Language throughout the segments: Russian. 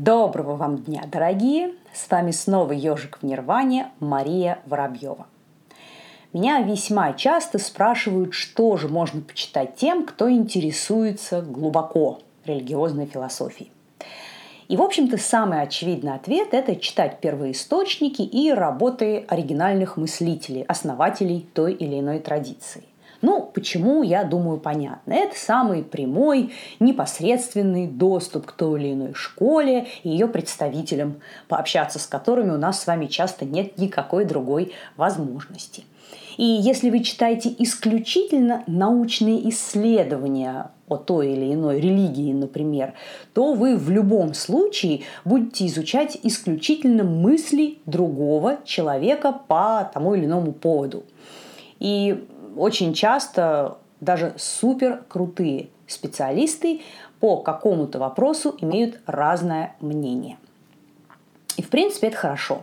Доброго вам дня, дорогие! С вами снова ежик в Нирване Мария Воробьева. Меня весьма часто спрашивают, что же можно почитать тем, кто интересуется глубоко религиозной философией. И, в общем-то, самый очевидный ответ – это читать первоисточники и работы оригинальных мыслителей, основателей той или иной традиции. Ну, почему, я думаю, понятно. Это самый прямой, непосредственный доступ к той или иной школе и ее представителям, пообщаться с которыми у нас с вами часто нет никакой другой возможности. И если вы читаете исключительно научные исследования о той или иной религии, например, то вы в любом случае будете изучать исключительно мысли другого человека по тому или иному поводу. И очень часто даже супер крутые специалисты по какому-то вопросу имеют разное мнение. И, в принципе, это хорошо.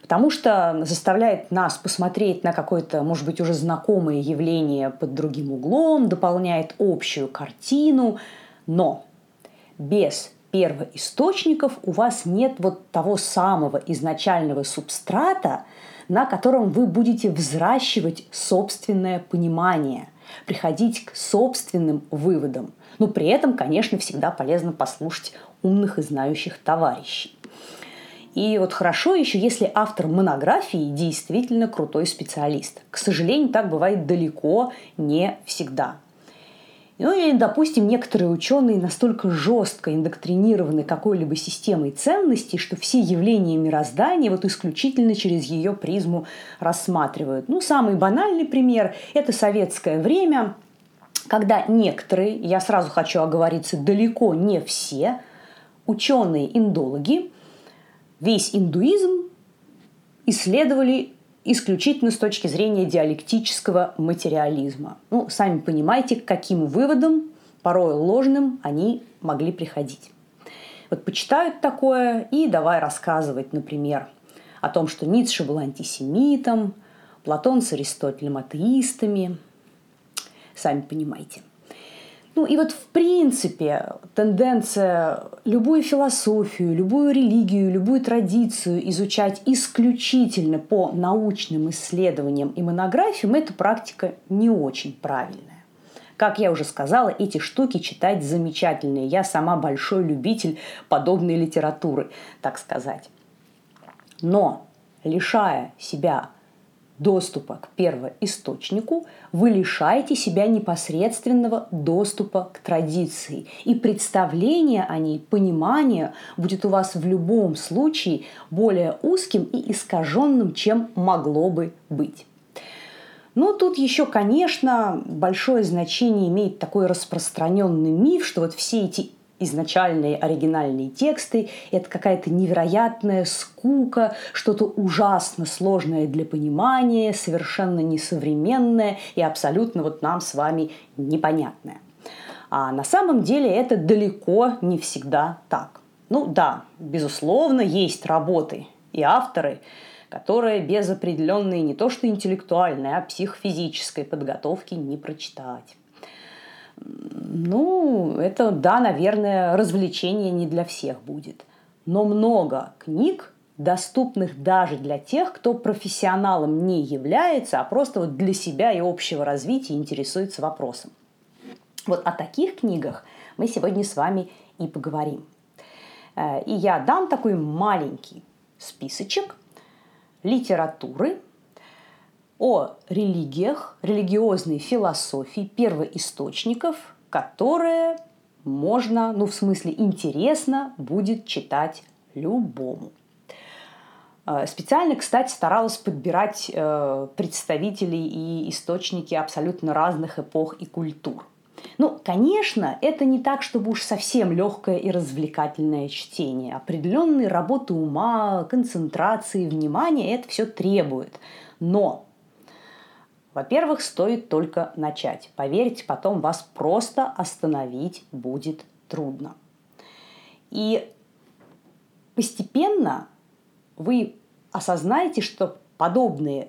Потому что заставляет нас посмотреть на какое-то, может быть, уже знакомое явление под другим углом, дополняет общую картину. Но без первоисточников у вас нет вот того самого изначального субстрата, на котором вы будете взращивать собственное понимание, приходить к собственным выводам. Но при этом, конечно, всегда полезно послушать умных и знающих товарищей. И вот хорошо еще, если автор монографии действительно крутой специалист. К сожалению, так бывает далеко не всегда. Ну или, допустим, некоторые ученые настолько жестко индоктринированы какой-либо системой ценностей, что все явления мироздания вот исключительно через ее призму рассматривают. Ну, самый банальный пример – это советское время, когда некоторые, я сразу хочу оговориться, далеко не все, ученые-индологи, весь индуизм исследовали исключительно с точки зрения диалектического материализма. Ну, сами понимаете, к каким выводам, порой ложным, они могли приходить. Вот почитают такое и давай рассказывать, например, о том, что Ницше был антисемитом, Платон с Аристотелем атеистами. Сами понимаете – ну и вот в принципе тенденция любую философию, любую религию, любую традицию изучать исключительно по научным исследованиям и монографиям – это практика не очень правильная. Как я уже сказала, эти штуки читать замечательные. Я сама большой любитель подобной литературы, так сказать. Но лишая себя доступа к первоисточнику, вы лишаете себя непосредственного доступа к традиции. И представление о ней, понимание будет у вас в любом случае более узким и искаженным, чем могло бы быть. Но тут еще, конечно, большое значение имеет такой распространенный миф, что вот все эти изначальные оригинальные тексты. Это какая-то невероятная скука, что-то ужасно сложное для понимания, совершенно несовременное и абсолютно вот нам с вами непонятное. А на самом деле это далеко не всегда так. Ну да, безусловно, есть работы и авторы, которые без определенной не то что интеллектуальной, а психофизической подготовки не прочитать. Ну, это, да, наверное, развлечение не для всех будет. Но много книг, доступных даже для тех, кто профессионалом не является, а просто вот для себя и общего развития интересуется вопросом. Вот о таких книгах мы сегодня с вами и поговорим. Э, и я дам такой маленький списочек литературы, о религиях, религиозной философии, первоисточников, которые можно, ну в смысле интересно будет читать любому. Э, специально, кстати, старалась подбирать э, представителей и источники абсолютно разных эпох и культур. Ну, конечно, это не так, чтобы уж совсем легкое и развлекательное чтение. Определенные работы ума, концентрации, внимания это все требует. Но во-первых, стоит только начать. Поверьте, потом вас просто остановить будет трудно. И постепенно вы осознаете, что подобные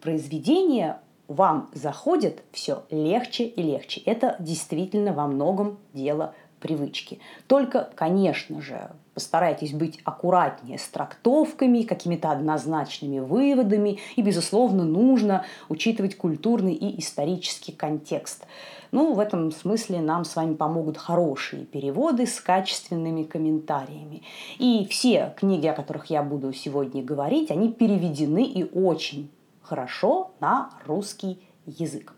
произведения вам заходят все легче и легче. Это действительно во многом дело привычки. Только, конечно же, постарайтесь быть аккуратнее с трактовками, какими-то однозначными выводами, и, безусловно, нужно учитывать культурный и исторический контекст. Ну, в этом смысле нам с вами помогут хорошие переводы с качественными комментариями. И все книги, о которых я буду сегодня говорить, они переведены и очень хорошо на русский язык.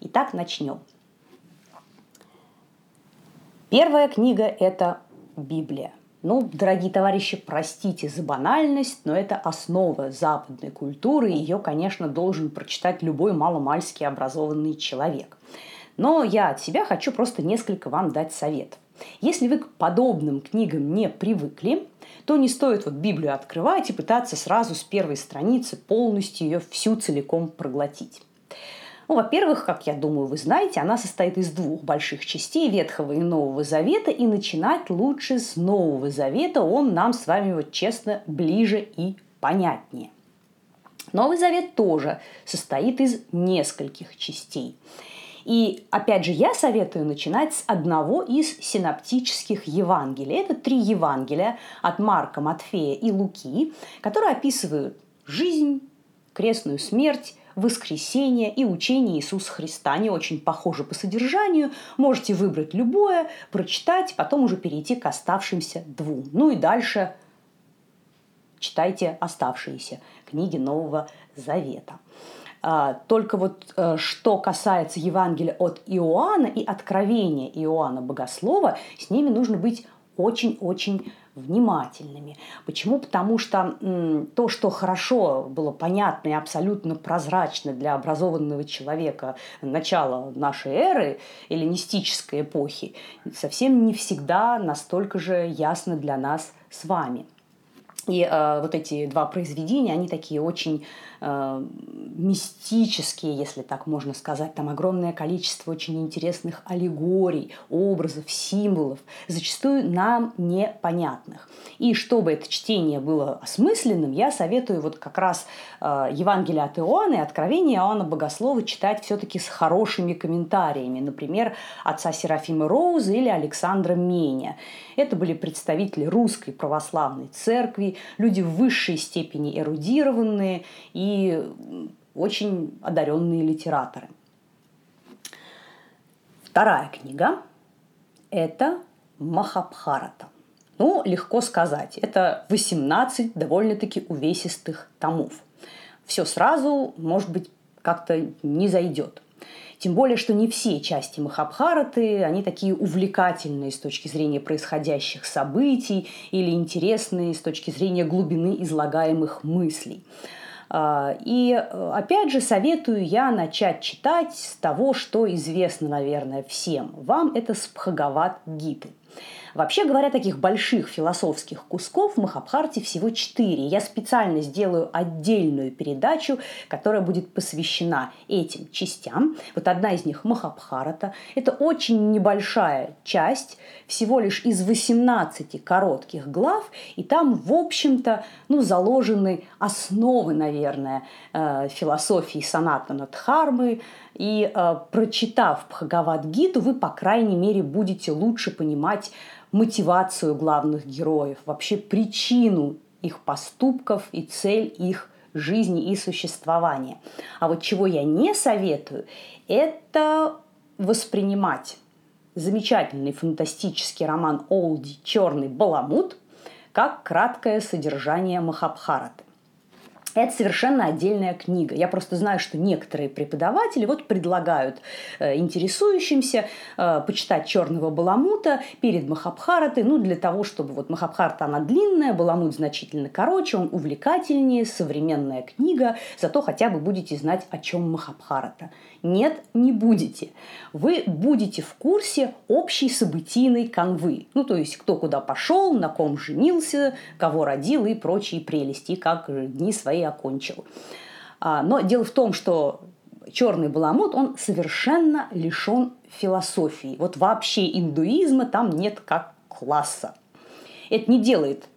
Итак, начнем. Первая книга – это Библия. Ну, дорогие товарищи, простите за банальность, но это основа западной культуры, ее, конечно, должен прочитать любой маломальски образованный человек. Но я от себя хочу просто несколько вам дать советов. Если вы к подобным книгам не привыкли, то не стоит вот Библию открывать и пытаться сразу с первой страницы полностью ее всю целиком проглотить. Ну, во-первых, как я думаю, вы знаете, она состоит из двух больших частей Ветхого и Нового Завета, и начинать лучше с Нового Завета, он нам с вами вот честно ближе и понятнее. Новый Завет тоже состоит из нескольких частей. И опять же, я советую начинать с одного из синаптических Евангелий. Это три Евангелия от Марка, Матфея и Луки, которые описывают жизнь, крестную смерть, воскресение и учение Иисуса Христа. Они очень похожи по содержанию. Можете выбрать любое, прочитать, потом уже перейти к оставшимся двум. Ну и дальше читайте оставшиеся книги Нового Завета. А, только вот э, что касается Евангелия от Иоанна и откровения Иоанна Богослова, с ними нужно быть очень-очень внимательными. Почему? Потому что то, что хорошо было понятно и абсолютно прозрачно для образованного человека начала нашей эры, эллинистической эпохи, совсем не всегда настолько же ясно для нас с вами. И э, вот эти два произведения, они такие очень э, мистические, если так можно сказать. Там огромное количество очень интересных аллегорий, образов, символов, зачастую нам непонятных. И чтобы это чтение было осмысленным, я советую вот как раз э, Евангелие от Иоанна и Откровение Иоанна Богослова читать все-таки с хорошими комментариями. Например, отца Серафима Роуза или Александра Меня. Это были представители русской православной церкви, люди в высшей степени эрудированные и очень одаренные литераторы. Вторая книга – это Махабхарата. Ну, легко сказать, это 18 довольно-таки увесистых томов. Все сразу, может быть, как-то не зайдет. Тем более, что не все части Махабхараты, они такие увлекательные с точки зрения происходящих событий или интересные с точки зрения глубины излагаемых мыслей. А, и опять же советую я начать читать с того, что известно, наверное, всем. Вам это с Бхагават Гиты – Вообще говоря, таких больших философских кусков в Махабхарте всего четыре. Я специально сделаю отдельную передачу, которая будет посвящена этим частям. Вот одна из них Махабхарата. Это очень небольшая часть, всего лишь из 18 коротких глав, и там, в общем-то, ну, заложены основы, наверное, э, философии Санатана Дхармы, и э, прочитав Бхагавад-гиту, вы, по крайней мере, будете лучше понимать мотивацию главных героев, вообще причину их поступков и цель их жизни и существования. А вот чего я не советую, это воспринимать замечательный фантастический роман Олди «Черный баламут» как краткое содержание Махабхараты. Это совершенно отдельная книга. Я просто знаю, что некоторые преподаватели вот предлагают э, интересующимся э, почитать «Черного баламута» перед Махабхаратой, ну, для того, чтобы вот Махабхарата, она длинная, баламут значительно короче, он увлекательнее, современная книга, зато хотя бы будете знать, о чем Махабхарата. Нет, не будете. Вы будете в курсе общей событийной канвы. Ну, то есть, кто куда пошел, на ком женился, кого родил и прочие прелести, как дни свои окончил. А, но дело в том, что черный баламут, он совершенно лишен философии. Вот вообще индуизма там нет как класса. Это не делает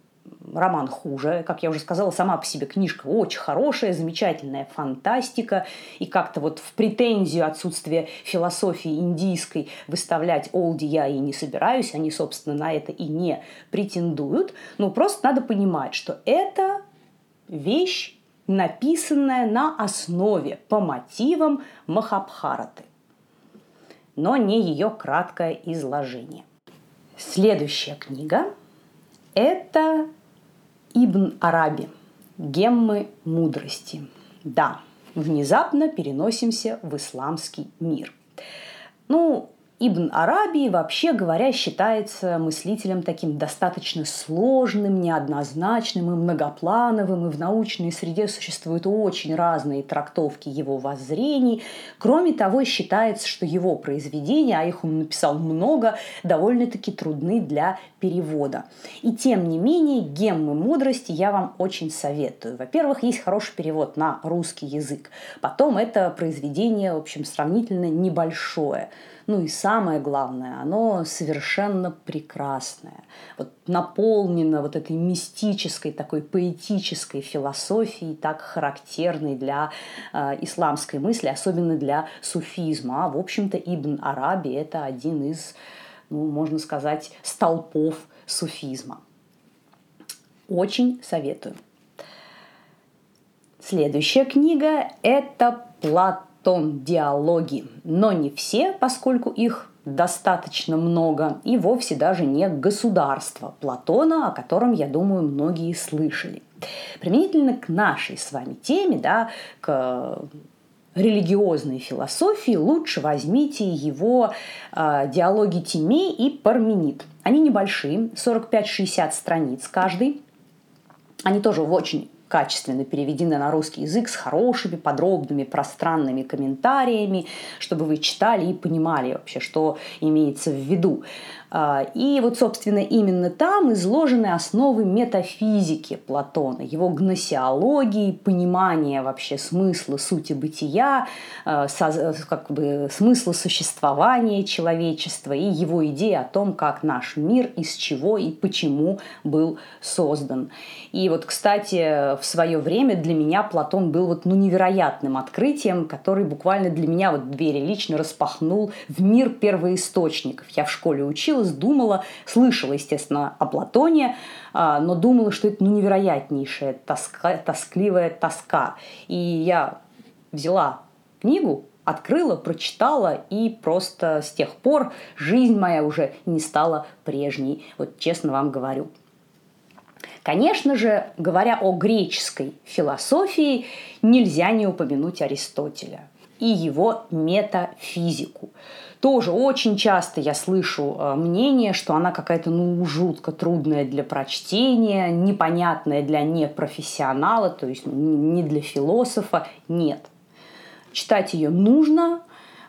роман хуже. Как я уже сказала, сама по себе книжка очень хорошая, замечательная фантастика. И как-то вот в претензию отсутствия философии индийской выставлять Олди я и не собираюсь. Они, собственно, на это и не претендуют. Но просто надо понимать, что это вещь, написанная на основе, по мотивам Махабхараты, но не ее краткое изложение. Следующая книга – это Ибн Араби «Геммы мудрости». Да, внезапно переносимся в исламский мир. Ну, Ибн Араби, вообще говоря, считается мыслителем таким достаточно сложным, неоднозначным и многоплановым, и в научной среде существуют очень разные трактовки его воззрений. Кроме того, считается, что его произведения, а их он написал много, довольно-таки трудны для перевода. И тем не менее, геммы мудрости я вам очень советую. Во-первых, есть хороший перевод на русский язык. Потом это произведение, в общем, сравнительно небольшое. Ну и самое главное, оно совершенно прекрасное. Вот наполнено вот этой мистической, такой поэтической философией, так характерной для э, исламской мысли, особенно для суфизма. А, в общем-то, Ибн Араби – это один из, ну, можно сказать, столпов суфизма. Очень советую. Следующая книга – это Платон Платон диалоги, но не все, поскольку их достаточно много, и вовсе даже не государство Платона, о котором, я думаю, многие слышали. Применительно к нашей с вами теме, да, к религиозной философии, лучше возьмите его э, диалоги Тимей и Парменид. Они небольшие, 45-60 страниц каждый. Они тоже в очень качественно переведены на русский язык с хорошими, подробными, пространными комментариями, чтобы вы читали и понимали вообще, что имеется в виду. А, и вот, собственно, именно там изложены основы метафизики Платона, его гносеологии, понимания вообще смысла сути бытия, а, как бы смысла существования человечества и его идеи о том, как наш мир, из чего и почему был создан. И вот, кстати, в свое время для меня Платон был вот ну, невероятным открытием, который буквально для меня вот двери лично распахнул в мир первоисточников. Я в школе училась, училась, думала, слышала, естественно, о Платоне, а, но думала, что это ну, невероятнейшая тоска, тоскливая тоска. И я взяла книгу, открыла, прочитала, и просто с тех пор жизнь моя уже не стала прежней. Вот честно вам говорю. Конечно же, говоря о греческой философии, нельзя не упомянуть Аристотеля и его метафизику. Тоже очень часто я слышу э, мнение, что она какая-то ну жутко трудная для прочтения, непонятная для непрофессионала, то есть не для философа. Нет. Читать ее нужно.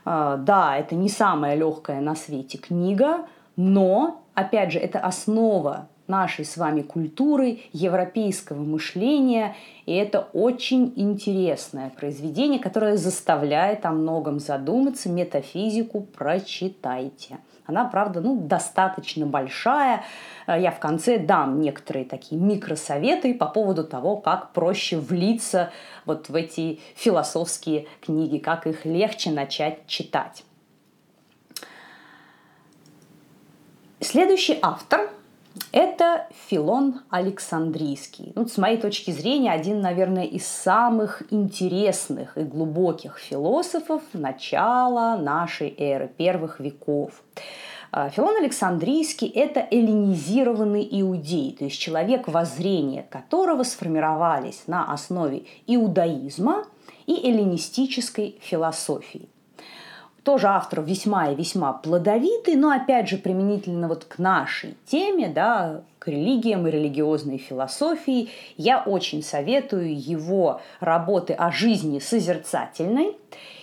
Э, да, это не самая легкая на свете книга, но, опять же, это основа нашей с вами культуры, европейского мышления. И это очень интересное произведение, которое заставляет о многом задуматься. Метафизику прочитайте. Она, правда, ну, достаточно большая. Я в конце дам некоторые такие микросоветы по поводу того, как проще влиться вот в эти философские книги, как их легче начать читать. Следующий автор это Филон Александрийский. Ну, с моей точки зрения, один, наверное, из самых интересных и глубоких философов начала нашей эры, первых веков. А, Филон Александрийский – это эллинизированный иудей, то есть человек, воззрения которого сформировались на основе иудаизма и эллинистической философии тоже автор весьма и весьма плодовитый, но опять же применительно вот к нашей теме, да, к религиям и религиозной философии, я очень советую его работы о жизни созерцательной.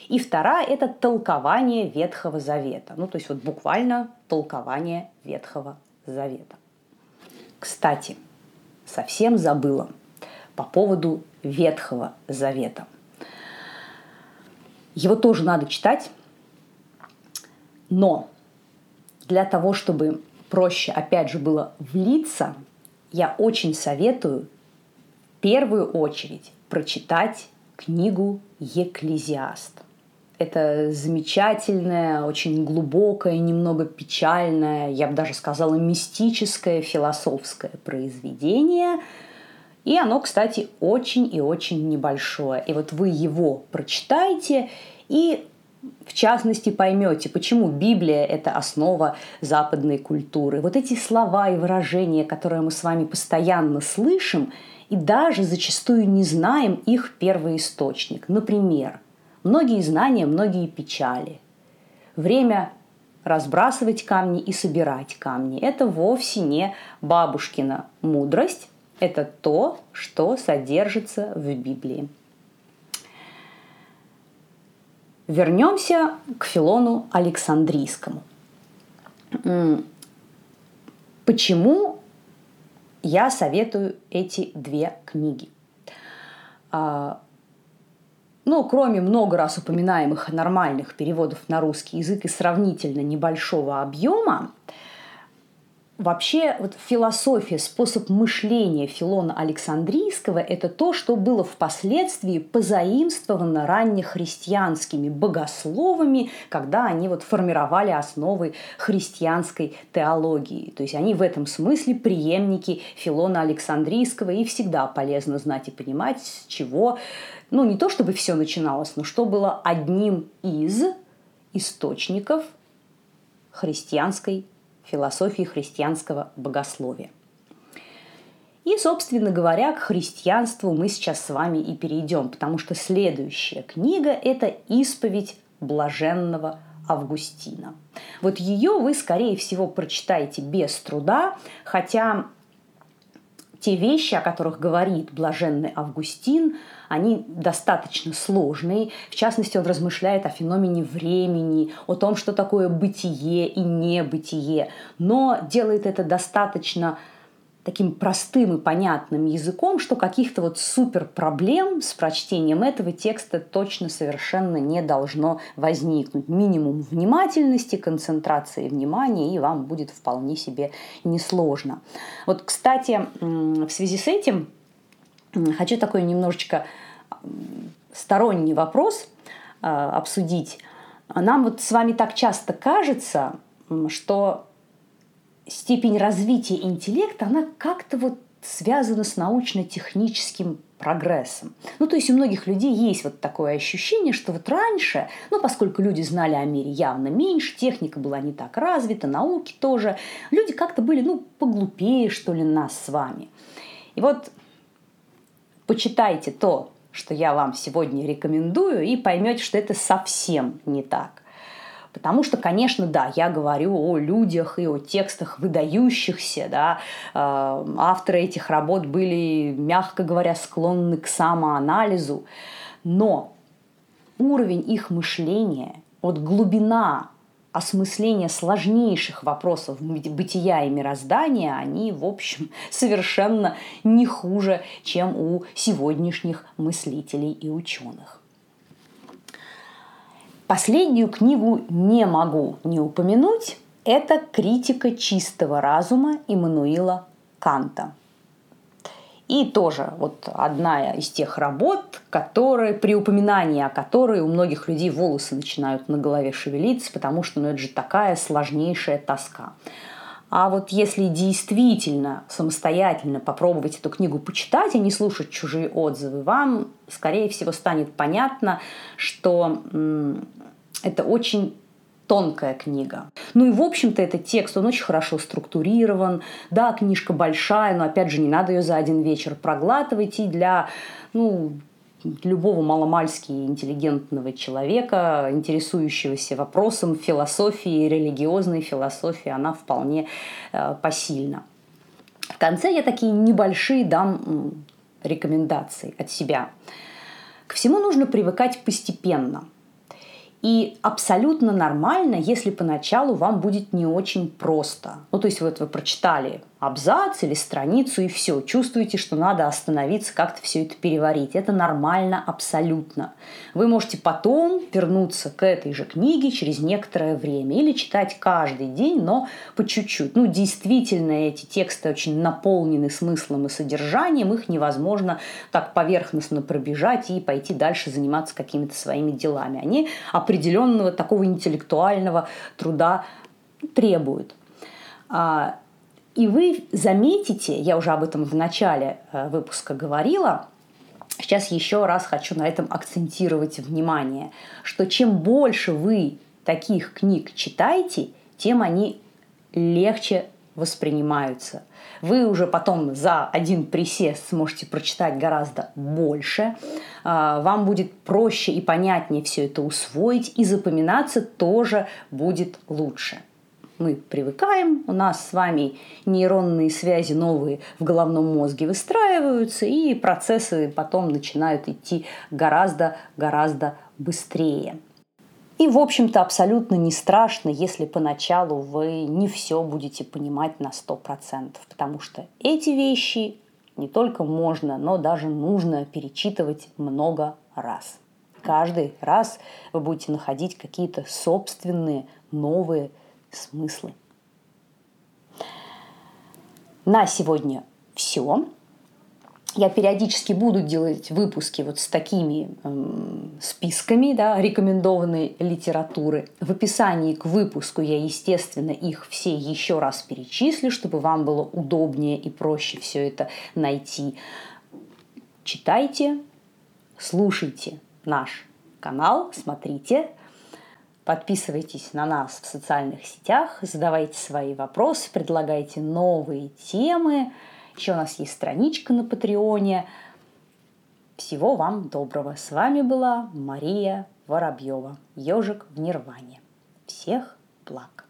И вторая – это толкование Ветхого Завета. Ну, то есть вот буквально толкование Ветхого Завета. Кстати, совсем забыла по поводу Ветхого Завета. Его тоже надо читать, но для того, чтобы проще, опять же, было влиться, я очень советую в первую очередь прочитать книгу «Екклезиаст». Это замечательное, очень глубокое, немного печальное, я бы даже сказала, мистическое, философское произведение. И оно, кстати, очень и очень небольшое. И вот вы его прочитаете и в частности, поймете, почему Библия – это основа западной культуры. Вот эти слова и выражения, которые мы с вами постоянно слышим, и даже зачастую не знаем их первоисточник. Например, многие знания, многие печали. Время разбрасывать камни и собирать камни. Это вовсе не бабушкина мудрость, это то, что содержится в Библии. Вернемся к Филону Александрийскому. Почему я советую эти две книги? А, ну, кроме много раз упоминаемых нормальных переводов на русский язык и сравнительно небольшого объема, Вообще, вот философия, способ мышления Филона Александрийского – это то, что было впоследствии позаимствовано раннехристианскими богословами, когда они вот формировали основы христианской теологии. То есть они в этом смысле преемники Филона Александрийского, и всегда полезно знать и понимать, с чего, ну не то чтобы все начиналось, но что было одним из источников христианской философии христианского богословия. И, собственно говоря, к христианству мы сейчас с вами и перейдем, потому что следующая книга – это «Исповедь блаженного Августина». Вот ее вы, скорее всего, прочитаете без труда, хотя те вещи, о которых говорит блаженный Августин, они достаточно сложные. В частности, он размышляет о феномене времени, о том, что такое бытие и небытие, но делает это достаточно таким простым и понятным языком, что каких-то вот супер проблем с прочтением этого текста точно совершенно не должно возникнуть. Минимум внимательности, концентрации внимания, и вам будет вполне себе несложно. Вот, кстати, в связи с этим хочу такой немножечко сторонний вопрос а, обсудить. Нам вот с вами так часто кажется, что степень развития интеллекта, она как-то вот связана с научно-техническим прогрессом. Ну, то есть у многих людей есть вот такое ощущение, что вот раньше, ну, поскольку люди знали о мире явно меньше, техника была не так развита, науки тоже, люди как-то были, ну, поглупее, что ли, нас с вами. И вот почитайте то, что я вам сегодня рекомендую, и поймете, что это совсем не так. Потому что, конечно, да, я говорю о людях и о текстах выдающихся, да, э, авторы этих работ были, мягко говоря, склонны к самоанализу, но уровень их мышления, вот глубина осмысления сложнейших вопросов бытия и мироздания, они, в общем, совершенно не хуже, чем у сегодняшних мыслителей и ученых. Последнюю книгу не могу не упомянуть. Это «Критика чистого разума» Иммануила Канта. И тоже вот одна из тех работ, которые, при упоминании о которой у многих людей волосы начинают на голове шевелиться, потому что ну, это же такая сложнейшая тоска. А вот если действительно самостоятельно попробовать эту книгу почитать, а не слушать чужие отзывы, вам, скорее всего, станет понятно, что это очень тонкая книга. Ну и, в общем-то, этот текст, он очень хорошо структурирован. Да, книжка большая, но, опять же, не надо ее за один вечер проглатывать. И для, ну, любого маломальски интеллигентного человека, интересующегося вопросом философии, религиозной философии, она вполне э, посильна. В конце я такие небольшие дам рекомендации от себя. К всему нужно привыкать постепенно – и абсолютно нормально, если поначалу вам будет не очень просто. Ну, то есть вот вы прочитали абзац или страницу и все. Чувствуете, что надо остановиться, как-то все это переварить. Это нормально абсолютно. Вы можете потом вернуться к этой же книге через некоторое время или читать каждый день, но по чуть-чуть. Ну, действительно, эти тексты очень наполнены смыслом и содержанием, их невозможно так поверхностно пробежать и пойти дальше заниматься какими-то своими делами. Они определенного такого интеллектуального труда требуют. И вы заметите, я уже об этом в начале э, выпуска говорила, сейчас еще раз хочу на этом акцентировать внимание, что чем больше вы таких книг читаете, тем они легче воспринимаются. Вы уже потом за один присест сможете прочитать гораздо больше. А, вам будет проще и понятнее все это усвоить, и запоминаться тоже будет лучше мы привыкаем, у нас с вами нейронные связи новые в головном мозге выстраиваются, и процессы потом начинают идти гораздо-гораздо быстрее. И, в общем-то, абсолютно не страшно, если поначалу вы не все будете понимать на 100%, потому что эти вещи не только можно, но даже нужно перечитывать много раз. Каждый раз вы будете находить какие-то собственные новые смыслы. На сегодня все. Я периодически буду делать выпуски вот с такими э, списками да, рекомендованной литературы. В описании к выпуску я, естественно, их все еще раз перечислю, чтобы вам было удобнее и проще все это найти. Читайте, слушайте наш канал, смотрите, Подписывайтесь на нас в социальных сетях, задавайте свои вопросы, предлагайте новые темы. Еще у нас есть страничка на Патреоне. Всего вам доброго. С вами была Мария Воробьева, ежик в Нирване. Всех благ.